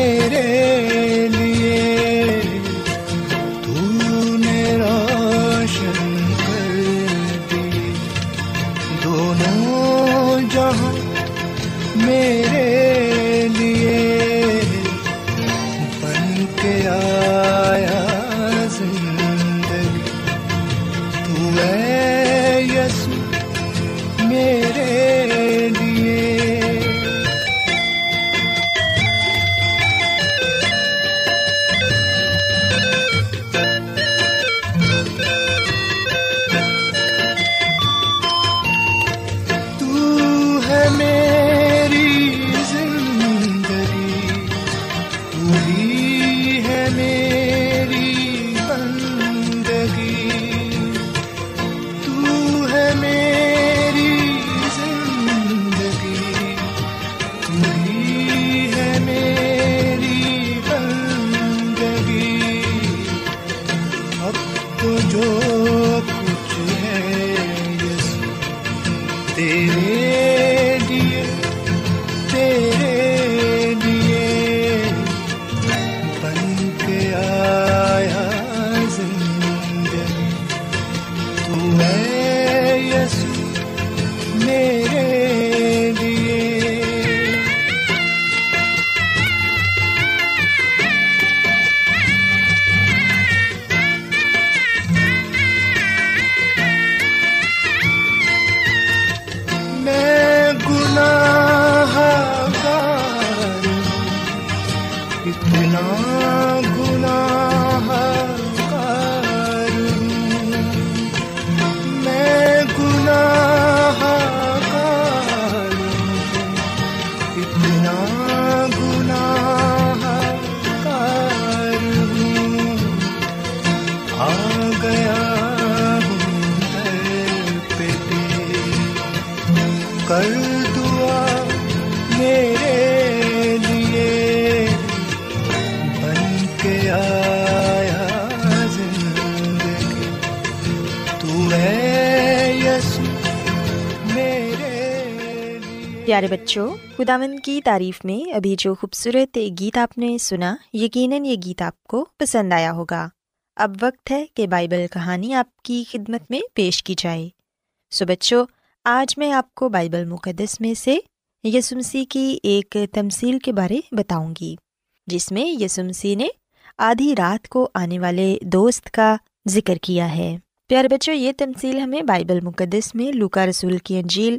میرے بچوں خداون کی تعریف میں ابھی جو خوبصورت گیت آپ نے سنا، یقیناً یہ گیت آپ کو پسند آیا ہوگا۔ اب وقت ہے کہ بائبل کہانی آپ کی خدمت میں پیش کی جائے۔ سو بچوں، آج میں آپ کو بائبل مقدس میں سے یسمسی کی ایک تمصیل کے بارے بتاؤں گی، جس میں یسمسی نے آدھی رات کو آنے والے دوست کا ذکر کیا ہے۔ پیارے بچوں، یہ تمصیل ہمیں بائبل مقدس میں لوکا رسول کی انجیل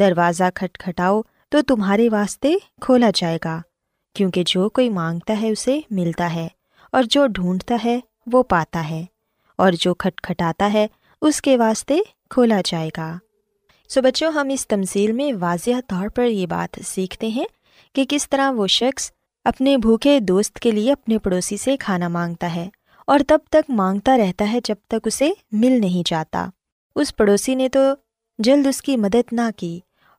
دروازہ کھٹکھٹاؤ تو تمہارے واسطے کھولا جائے گا، کیونکہ جو کوئی مانگتا ہے اسے ملتا ہے، اور جو ڈھونڈتا ہے وہ پاتا ہے، اور جو کھٹکھٹاتا ہے اس کے واسطے کھولا جائے گا۔ سو بچوں، ہم اس تمصیل میں واضح طور پر یہ بات سیکھتے ہیں کہ کس طرح وہ شخص اپنے بھوکے دوست کے لیے اپنے پڑوسی سے کھانا مانگتا ہے، اور تب تک مانگتا رہتا ہے جب تک اسے مل نہیں جاتا۔ اس پڑوسی نے تو جلد اس کی مدد نہ کی۔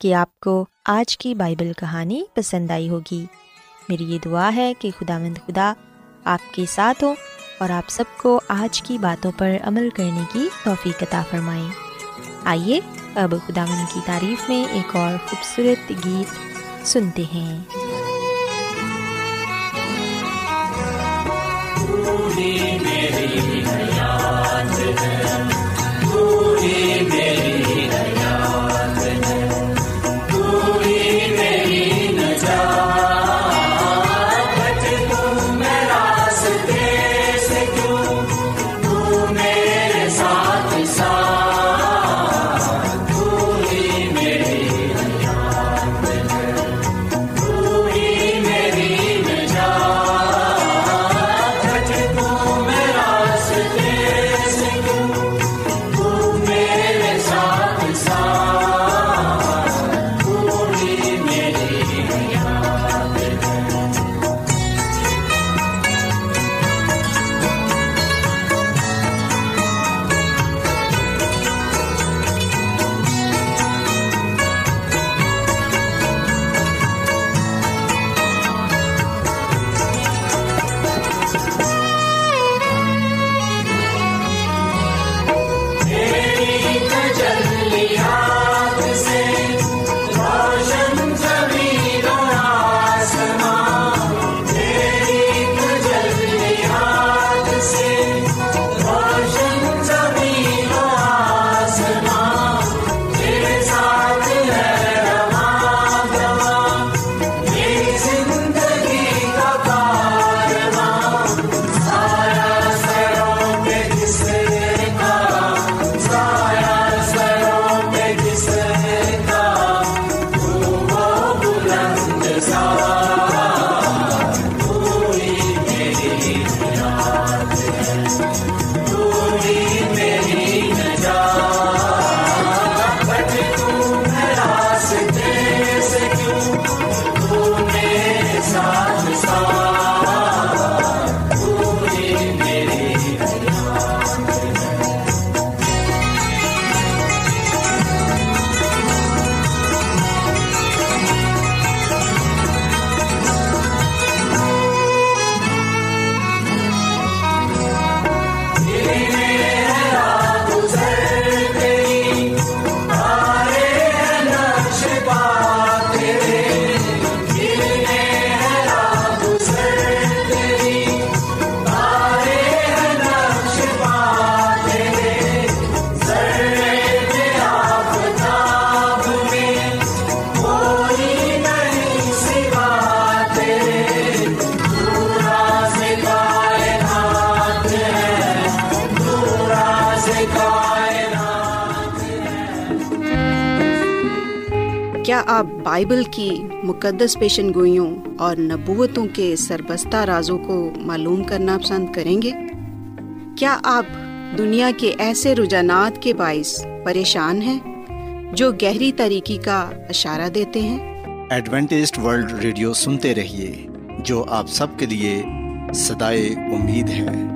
کہ آپ کو آج کی بائبل کہانی پسند آئی ہوگی۔ میری یہ دعا ہے کہ خدا مند خدا آپ کے ساتھ ہوں اور آپ سب کو آج کی باتوں پر عمل کرنے کی توفیق عطا فرمائیں۔ آئیے اب خدا مند کی تعریف میں ایک اور خوبصورت گیت سنتے ہیں۔ میری میری آپ بائبل کی مقدس پیشن گوئیوں اور نبوتوں کے سربستہ رازوں کو معلوم کرنا پسند کریں گے؟ کیا آپ دنیا کے ایسے رجحانات کے باعث پریشان ہیں جو گہری طریقے کا اشارہ دیتے ہیں؟ ایڈوینٹسڈ ورلڈ ریڈیو سنتے رہیے جو آپ سب کے لیے صدائے امید ہے۔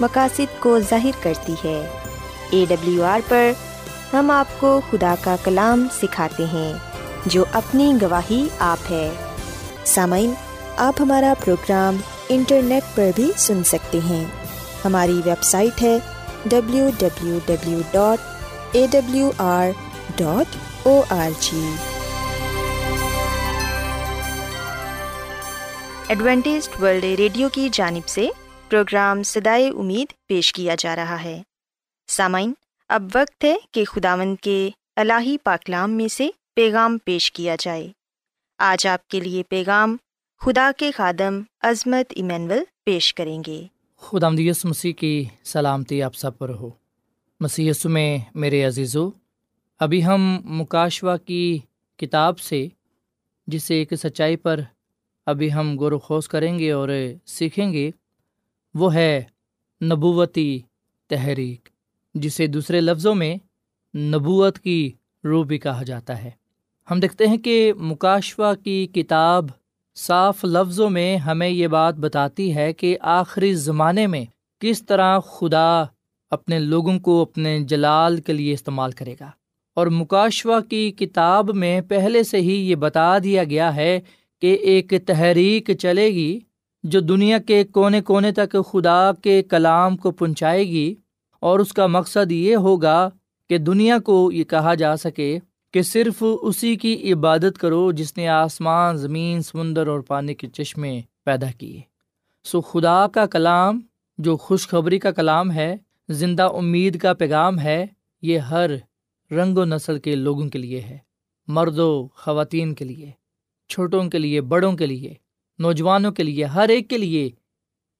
مقاصد کو ظاہر کرتی ہے۔ اے ڈبلیو آر پر ہم آپ کو خدا کا کلام سکھاتے ہیں، جو اپنی گواہی آپ ہے۔ سامعین، آپ ہمارا پروگرام انٹرنیٹ پر بھی سن سکتے ہیں۔ ہماری ویب سائٹ ہے W W W dot A W R dot O R G Adventist World Radio کی جانب سے پروگرام سدائے امید پیش کیا جا رہا ہے۔ سامعین، اب وقت ہے کہ خداوند کے الہی پاکلام میں سے پیغام پیش کیا جائے۔ آج آپ کے لیے پیغام خدا کے خادم عظمت ایمینول پیش کریں گے۔ خدا مدیس مسیح کی سلامتی آپ سب پر ہو۔ مسی میں میرے عزیزو، ابھی ہم مکاشوا کی کتاب سے، جسے ایک سچائی پر ابھی ہم غور و خوص کریں گے اور سیکھیں گے وہ ہے نبوتی تحریک، جسے دوسرے لفظوں میں نبوت کی روح بھی کہا جاتا ہے۔ ہم دیکھتے ہیں کہ مکاشوا کی کتاب صاف لفظوں میں ہمیں یہ بات بتاتی ہے کہ آخری زمانے میں کس طرح خدا اپنے لوگوں کو اپنے جلال کے لیے استعمال کرے گا۔ اور مکاشوا کی کتاب میں پہلے سے ہی یہ بتا دیا گیا ہے کہ ایک تحریک چلے گی جو دنیا کے کونے کونے تک خدا کے کلام کو پہنچائے گی، اور اس کا مقصد یہ ہوگا کہ دنیا کو یہ کہا جا سکے کہ صرف اسی کی عبادت کرو جس نے آسمان، زمین، سمندر اور پانی کے چشمے پیدا کیے۔ سو خدا کا کلام، جو خوشخبری کا کلام ہے، زندہ امید کا پیغام ہے، یہ ہر رنگ و نسل کے لوگوں کے لیے ہے مرد و خواتین کے لیے، چھوٹوں کے لیے، بڑوں کے لیے۔ نوجوانوں کے لیے، ہر ایک کے لیے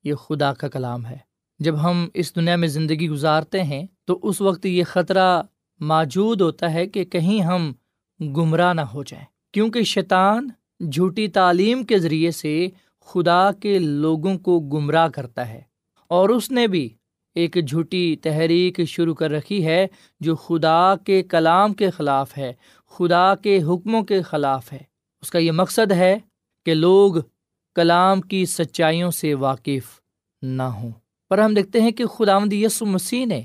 یہ خدا کا کلام ہے۔ جب ہم اس دنیا میں زندگی گزارتے ہیں، تو اس وقت یہ خطرہ موجود ہوتا ہے کہ کہیں ہم گمراہ نہ ہو جائیں۔ کیونکہ شیطان جھوٹی تعلیم کے ذریعے سے خدا کے لوگوں کو گمراہ کرتا ہے۔ اور اس نے بھی ایک جھوٹی تحریک شروع کر رکھی ہے، جو خدا کے کلام کے خلاف ہے، خدا کے حکموں کے خلاف ہے۔ اس کا یہ مقصد ہے کہ لوگ کلام کی سچائیوں سے واقف نہ ہوں۔ پر ہم دیکھتے ہیں کہ خدا یسو مسیح نے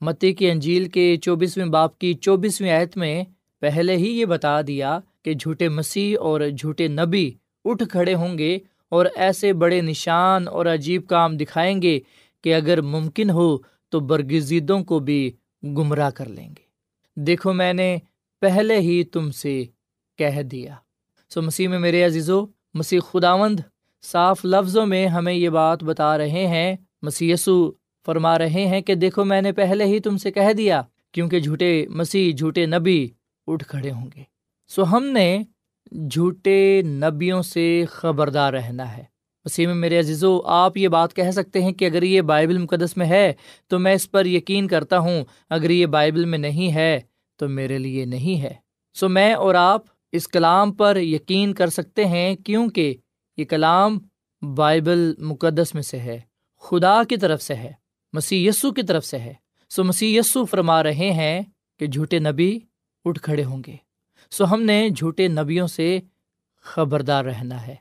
متی کی انجیل کے چوبیسویں باپ کی چوبیسویں آیت میں پہلے ہی یہ بتا دیا کہ جھوٹے مسیح اور جھوٹے نبی اٹھ کھڑے ہوں گے اور ایسے بڑے نشان اور عجیب کام دکھائیں گے کہ اگر ممکن ہو تو برگزیدوں کو بھی گمراہ کر لیں گے۔ دیکھو میں نے پہلے ہی تم سے کہہ دیا۔ سو مسیح میں میرے عزیزو مسیح خداوند صاف لفظوں میں ہمیں یہ بات بتا رہے ہیں۔ مسی فرما رہے ہیں کہ دیکھو میں نے پہلے ہی تم سے کہہ دیا، کیونکہ جھوٹے مسیح، جھوٹے نبی اٹھ کھڑے ہوں گے۔ سو ہم نے جھوٹے نبیوں سے خبردار رہنا ہے۔ مسیح میں میرے عزیزو، آپ یہ بات کہہ سکتے ہیں کہ اگر یہ بائبل مقدس میں ہے تو میں اس پر یقین کرتا ہوں، اگر یہ بائبل میں نہیں ہے تو میرے لیے نہیں ہے۔ سو میں اور آپ اس کلام پر یقین کر سکتے ہیں کیونکہ یہ کلام بائبل مقدس میں سے ہے، خدا کی طرف سے ہے، مسیح یسو کی طرف سے ہے۔ سو مسیح یسو فرما رہے ہیں کہ جھوٹے نبی اٹھ کھڑے ہوں گے۔ سو ہم نے جھوٹے نبیوں سے خبردار رہنا ہے۔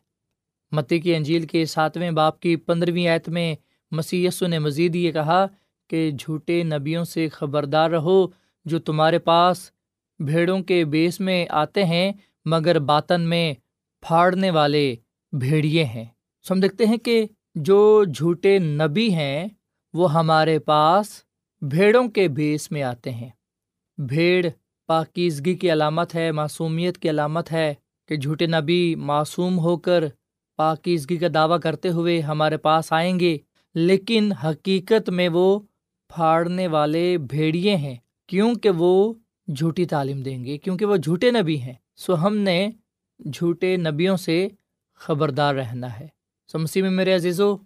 متی کی انجیل کے ساتویں باپ کی پندرہویں آیت میں مسی نے مزید یہ کہا کہ جھوٹے نبیوں سے خبردار رہو جو تمہارے پاس بھیڑوں کے بیس میں آتے ہیں، مگر باطن میں پھاڑنے والے بھیڑیے ہیں۔ سو ہم دیکھتے ہیں کہ جو جھوٹے نبی ہیں، وہ ہمارے پاس بھیڑوں کے بیس میں آتے ہیں۔ بھیڑ پاکیزگی کی علامت ہے، معصومیت کی علامت ہے کہ جھوٹے نبی معصوم ہو کر پاکیزگی کا دعویٰ کرتے ہوئے ہمارے پاس آئیں گے۔ لیکن حقیقت میں وہ پھاڑنے والے بھیڑیے ہیں، کیونکہ وہ جھوٹی تعلیم دیں گے، کیونکہ وہ جھوٹے نبی ہیں۔ سو ہم نے جھوٹے نبیوں سے خبردار رہنا ہے۔ سو مسیح میں میرے عزیز و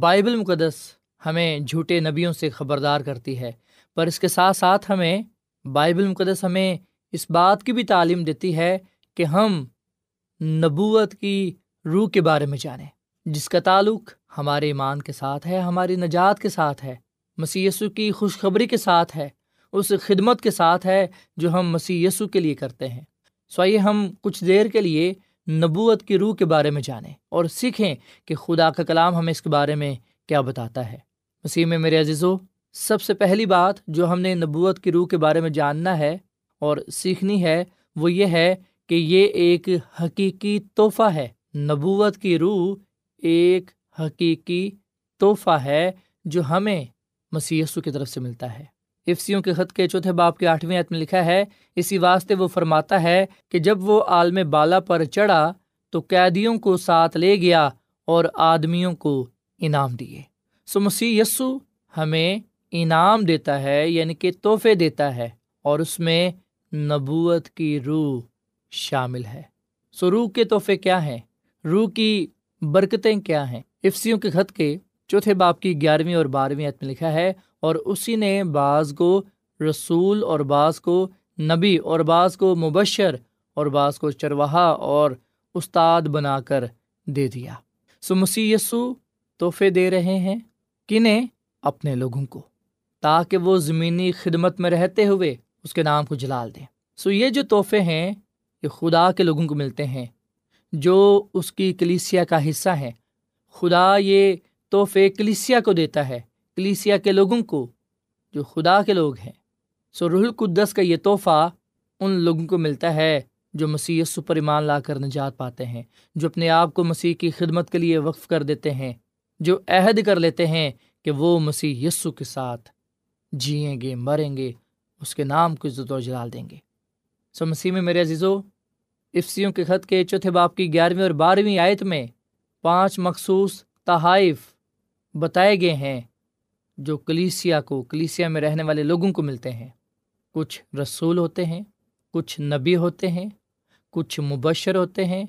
بائبل مقدس ہمیں جھوٹے نبیوں سے خبردار کرتی ہے، پر اس کے ساتھ ساتھ ہمیں بائبل مقدس ہمیں اس بات کی بھی تعلیم دیتی ہے کہ ہم نبوت کی روح کے بارے میں جانیں، جس کا تعلق ہمارے ایمان کے ساتھ ہے، ہماری نجات کے ساتھ ہے مسی یسو کی خوشخبری کے ساتھ ہے۔ اس خدمت کے ساتھ ہے جو ہم مسی یسو کے لیے کرتے ہیں۔ سو آئیے ہم کچھ دیر کے لیے نبوت کی روح کے بارے میں جانیں اور سیکھیں کہ خدا کا کلام ہمیں اس کے بارے میں کیا بتاتا ہے۔ مسیح میں میرے عزیزو، سب سے پہلی بات جو ہم نے نبوت کی روح کے بارے میں جاننا ہے اور سیکھنی ہے وہ یہ ہے کہ یہ ایک حقیقی تحفہ ہے۔ نبوت کی روح ایک حقیقی تحفہ ہے جو ہمیں مسی کی طرف سے ملتا ہے۔ افسیوں کے خط کے چوتھے باپ کے آٹھویں عت میں لکھا ہے، اسی واسطے وہ فرماتا ہے کہ جب وہ عالم بالا پر چڑھا تو قیدیوں کو ساتھ لے گیا اور آدمیوں کو انعام دیے۔ سو مسیح یسو ہمیں انعام دیتا ہے یعنی کہ تحفے دیتا ہے اور اس میں نبوت کی روح شامل ہے۔ سو روح کے تحفے کیا ہیں؟ روح کی برکتیں کیا ہیں؟ افسیوں کے خط کے چوتھے باپ کی گیارہویں اور بارہویں عت میں لکھا ہے اور اسی نے بعض کو رسول اور بعض کو نبی اور بعض کو مبشر اور بعض کو چرواہا اور استاد بنا کر دے دیا۔ سو مسیح یسو تحفے دے رہے ہیں کنہیں اپنے لوگوں کو تاکہ وہ زمینی خدمت میں رہتے ہوئے اس کے نام کو جلال دیں۔ سو یہ جو تحفے ہیں یہ خدا کے لوگوں کو ملتے ہیں جو اس کی کلیسیا کا حصہ ہیں۔ خدا یہ تحفے کلیسیا کو دیتا ہے۔ کلیسیا کے لوگوں کو، جو خدا کے لوگ ہیں۔ سو رح القدس کا یہ تحفہ ان لوگوں کو ملتا ہے جو مسیح پر ایمان لا کر نجات پاتے ہیں، جو اپنے آپ کو مسیح کی خدمت کے لیے وقف کر دیتے ہیں، جو عہد کر لیتے ہیں کہ وہ مسیح یسو کے ساتھ جئیں گے، مریں گے، اس کے نام کو عزت و جلال دیں گے۔ سو مسیح میں میرے عزیزو افسیوں کے خط کے چوتھے باپ کی گیارہویں اور بارہویں آیت میں پانچ مخصوص تحائف بتائے گئے ہیں۔ جو کلیسیا کو، کلیسیا میں رہنے والے لوگوں کو ملتے ہیں۔ کچھ رسول ہوتے ہیں، کچھ نبی ہوتے ہیں، کچھ مبشر ہوتے ہیں،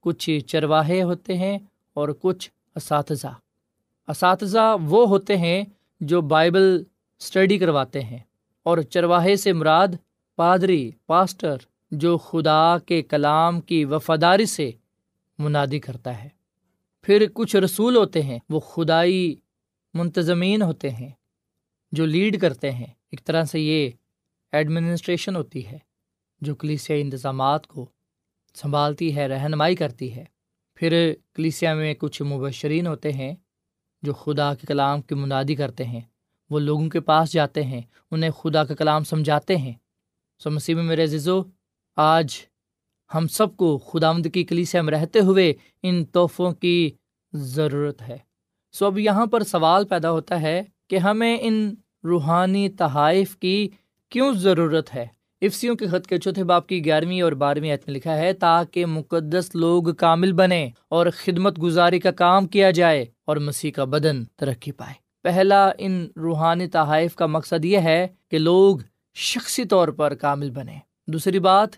کچھ چرواہے ہوتے ہیں اور کچھ اساتذہ۔ اساتذہ وہ ہوتے ہیں جو بائبل اسٹڈی کرواتے ہیں۔ اور چرواہے سے مراد پادری، پاسٹر، جو خدا کے کلام کی وفاداری سے منادی کرتا ہے۔ پھر کچھ رسول ہوتے ہیں، وہ خدائی منتظمین ہوتے ہیں، جو لیڈ کرتے ہیں۔ ایک طرح سے یہ ایڈمنسٹریشن ہوتی ہے، جو کلیسیا انتظامات کو سنبھالتی ہے، رہنمائی کرتی ہے۔ پھر کلیسیا میں کچھ مبشرین ہوتے ہیں، جو خدا کے کلام کی منادی کرتے ہیں۔ وہ لوگوں کے پاس جاتے ہیں، انہیں خدا کا کلام سمجھاتے ہیں۔ سو مسیح میں میرے عزو آج ہم سب کو خدا مند کی کلیسیا میں رہتے ہوئے ان تحفوں کی ضرورت ہے۔ سو اب یہاں پر سوال پیدا ہوتا ہے کہ ہمیں ان روحانی تحائف کی کیوں ضرورت ہے؟ افسیوں کے خط کے چوتھے باپ کی گیارہویں اور بارہویں عت میں لکھا ہے، تاکہ مقدس لوگ کامل بنے اور خدمت گزاری کا کام کیا جائے اور مسیح کا بدن ترقی پائے۔ پہلا ان روحانی تحائف کا مقصد یہ ہے کہ لوگ شخصی طور پر کامل بنے دوسری بات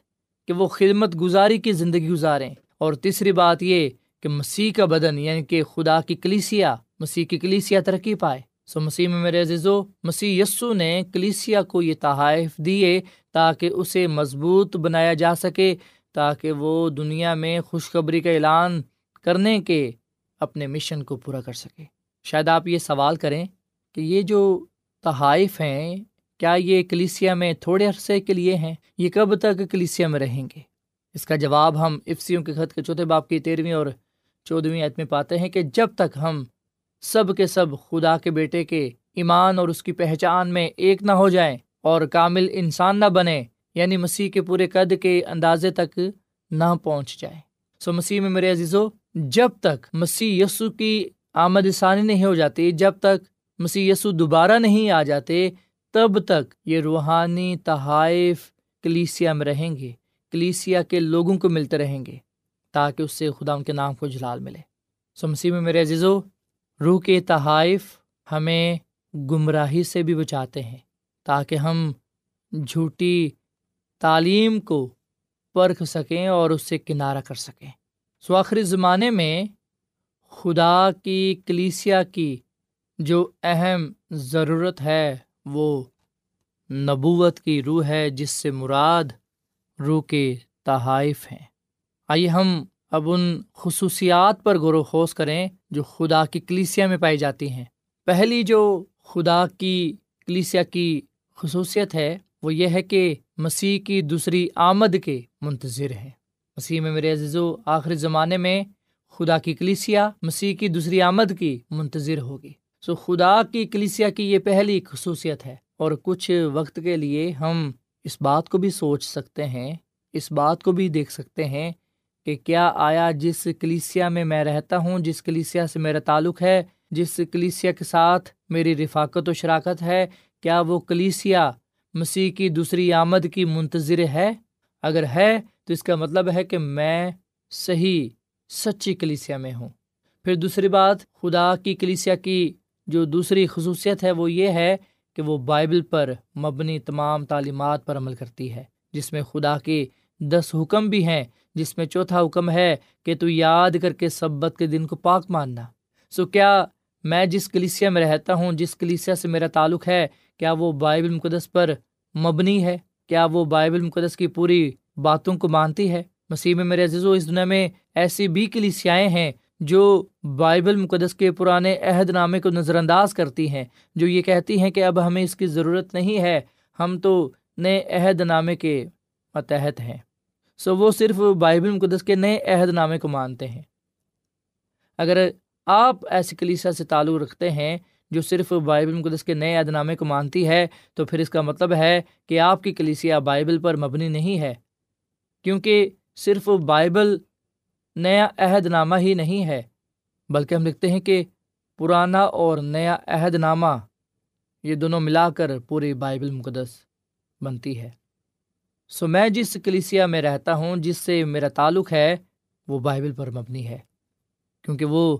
کہ وہ خدمت گزاری کی زندگی گزاریں۔ اور تیسری بات یہ کہ مسیح کا بدن یعنی کہ خدا کی کلیسیا مسیح کی کلیسیا ترقی پائے۔ سو مسیح میں میرے عزیزو، مسیح یسو نے کلیسیا کو یہ تحائف دیے تاکہ اسے مضبوط بنایا جا سکے، تاکہ وہ دنیا میں خوشخبری کا اعلان کرنے کے اپنے مشن کو پورا کر سکے۔ شاید آپ یہ سوال کریں کہ یہ جو تحائف ہیں، کیا یہ کلیسیا میں تھوڑے عرصے کے لیے ہیں؟ یہ کب تک کلیسیا میں رہیں گے؟ اس کا جواب ہم افسیوں کے خط کے چوتھے باپ کی تیرہویں اور چودھویں عید میں پاتے ہیں کہ جب تک ہم سب کے سب خدا کے بیٹے کے ایمان اور اس کی پہچان میں ایک نہ ہو جائیں اور کامل انسان نہ بنے یعنی مسیح کے پورے قد کے اندازے تک نہ پہنچ جائے سو مسیح میں میرے عزیزو، جب تک مسیح یسو کی آمد ثانی نہیں ہو جاتی، جب تک مسیح یسو دوبارہ نہیں آ جاتے، تب تک یہ روحانی تحائف کلیسیا میں رہیں گے، کلیسیا کے لوگوں کو ملتے رہیں گے، تاکہ اس سے خدا ان کے نام کو جلال ملے۔ سو مسیح میں میرے عزیزو روح کے تحائف ہمیں گمراہی سے بھی بچاتے ہیں تاکہ ہم جھوٹی تعلیم کو پرکھ سکیں اور اس سے کنارہ کر سکیں۔ سو آخری زمانے میں خدا کی کلیسیا کی جو اہم ضرورت ہے وہ نبوت کی روح ہے جس سے مراد روح کے تحائف ہیں۔ آئیے ہم اب ان خصوصیات پر غور و خوص کریں جو خدا کی کلیسیا میں پائی جاتی ہیں۔ پہلی جو خدا کی کلیسیا کی خصوصیت ہے، وہ یہ ہے کہ مسیح کی دوسری آمد کے منتظر ہیں۔ مسیح میں میرے عزیزو، آخری زمانے میں خدا کی کلیسیا مسیح کی دوسری آمد کی منتظر ہوگی۔ سو خدا کی کلیسیا کی یہ پہلی خصوصیت ہے۔ اور کچھ وقت کے لیے ہم اس بات کو بھی سوچ سکتے ہیں، اس بات کو بھی دیکھ سکتے ہیں کہ کیا آیا جس کلیسیا میں میں رہتا ہوں، جس کلیسیا سے میرا تعلق ہے، جس کلیسیا کے ساتھ میری رفاقت و شراکت ہے، کیا وہ کلیسیا مسیح کی دوسری آمد کی منتظر ہے؟ اگر ہے، تو اس کا مطلب ہے کہ میں صحیح، سچی کلیسیا میں ہوں۔ پھر دوسری بات، خدا کی کلیسیا کی جو دوسری خصوصیت ہے، وہ یہ ہے کہ وہ بائبل پر مبنی تمام تعلیمات پر عمل کرتی ہے، جس میں خدا کے دس حکم بھی ہیں، جس میں چوتھا حکم ہے کہ تو یاد کر کے سبت کے دن کو پاک ماننا۔ سو کیا میں جس کلیسیا میں رہتا ہوں، جس کلیسیا سے میرا تعلق ہے، کیا وہ بائبل مقدس پر مبنی ہے؟ کیا وہ بائبل مقدس کی پوری باتوں کو مانتی ہے؟ مسیح میں میرے عزیز و اس دنیا میں ایسی بھی کلیسیائیں ہیں جو بائبل مقدس کے پرانے عہد نامے کو نظر انداز کرتی ہیں، جو یہ کہتی ہیں کہ اب ہمیں اس کی ضرورت نہیں ہے، ہم تو نئے عہد نامے کے متحد ہیں۔ سو وہ صرف بائبل مقدس کے نئے عہد نامے کو مانتے ہیں۔ اگر آپ ایسی کلیسا سے تعلق رکھتے ہیں جو صرف بائبل مقدس کے نئے عہد نامے کو مانتی ہے، تو پھر اس کا مطلب ہے کہ آپ کی کلیسیا بائبل پر مبنی نہیں ہے، کیونکہ صرف بائبل نیا عہد نامہ ہی نہیں ہے، بلکہ ہم لکھتے ہیں کہ پرانا اور نیا عہد نامہ، یہ دونوں ملا کر پوری بائبل مقدس بنتی ہے۔ سو میں جس کلیسیا میں رہتا ہوں، جس سے میرا تعلق ہے، وہ بائبل پر مبنی ہے، کیونکہ وہ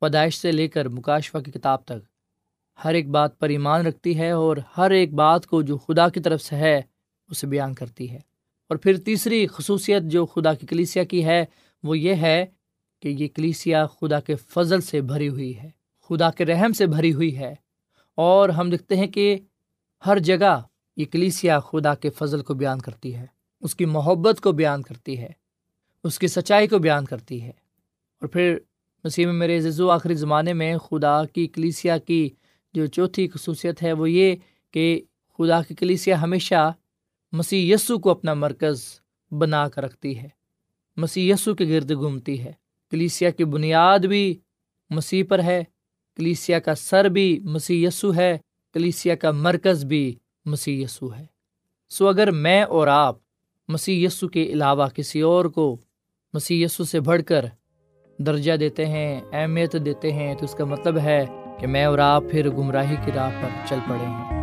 پیدائش سے لے کر مکاشفہ کی کتاب تک ہر ایک بات پر ایمان رکھتی ہے اور ہر ایک بات کو جو خدا کی طرف سے ہے، اسے بیان کرتی ہے۔ اور پھر تیسری خصوصیت جو خدا کی کلیسیا کی ہے، وہ یہ ہے کہ یہ کلیسیا خدا کے فضل سے بھری ہوئی ہے، خدا کے رحم سے بھری ہوئی ہے۔ اور ہم دیکھتے ہیں کہ ہر جگہ یہ کلیسیا خدا کے فضل کو بیان کرتی ہے، اس کی محبت کو بیان کرتی ہے، اس کی سچائی کو بیان کرتی ہے۔ اور پھر مسیح میں میرے و آخری زمانے میں خدا کی کلیسیا کی جو چوتھی خصوصیت ہے وہ یہ کہ خدا کی کلیسیا ہمیشہ مسیح یسو کو اپنا مرکز بنا کر رکھتی ہے۔ مسیح یسو کے گرد گھومتی ہے۔ کلیسیا کی بنیاد بھی مسیح پر ہے، کلیسیا کا سر بھی مسیح یسو ہے، کلیسیا کا مرکز بھی مسیح یسو ہے۔ سو اگر میں اور آپ مسیح یسو کے علاوہ کسی اور کو مسیح یسو سے بڑھ کر درجہ دیتے ہیں، اہمیت دیتے ہیں، تو اس کا مطلب ہے کہ میں اور آپ پھر گمراہی کی راہ پر چل پڑے ہیں۔